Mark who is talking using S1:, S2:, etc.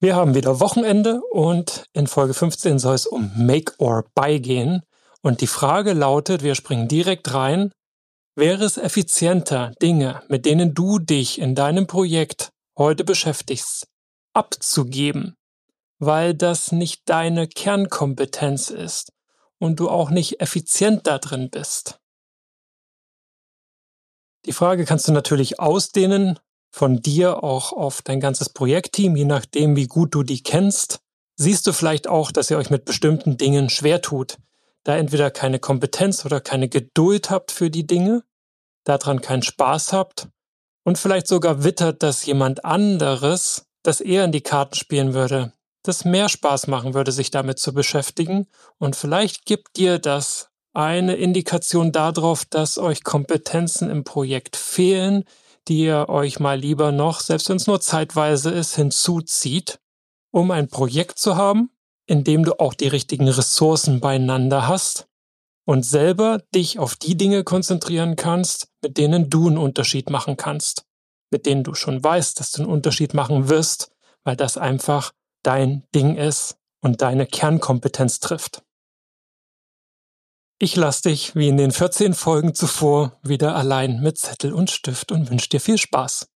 S1: Wir haben wieder Wochenende und in Folge 15 soll es um Make or Buy gehen. Und die Frage lautet, wir springen direkt rein, wäre es effizienter, Dinge, mit denen du dich in deinem Projekt heute beschäftigst, abzugeben, weil das nicht deine Kernkompetenz ist und du auch nicht effizient da drin bist? Die Frage kannst du natürlich ausdehnen von dir auch auf dein ganzes Projektteam, je nachdem, wie gut du die kennst, siehst du vielleicht auch, dass ihr euch mit bestimmten Dingen schwer tut, da entweder keine Kompetenz oder keine Geduld habt für die Dinge, daran keinen Spaß habt und vielleicht sogar wittert, dass jemand anderes das eher in die Karten spielen würde, das mehr Spaß machen würde, sich damit zu beschäftigen. Und vielleicht gibt dir das eine Indikation darauf, dass euch Kompetenzen im Projekt fehlen, die ihr euch mal lieber noch, selbst wenn es nur zeitweise ist, hinzuzieht, um ein Projekt zu haben, in dem du auch die richtigen Ressourcen beieinander hast und selber dich auf die Dinge konzentrieren kannst, mit denen du einen Unterschied machen kannst, mit denen du schon weißt, dass du einen Unterschied machen wirst, weil das einfach dein Ding ist und deine Kernkompetenz trifft. Ich lasse dich, wie in den 14 Folgen zuvor, wieder allein mit Zettel und Stift und wünsche dir viel Spaß.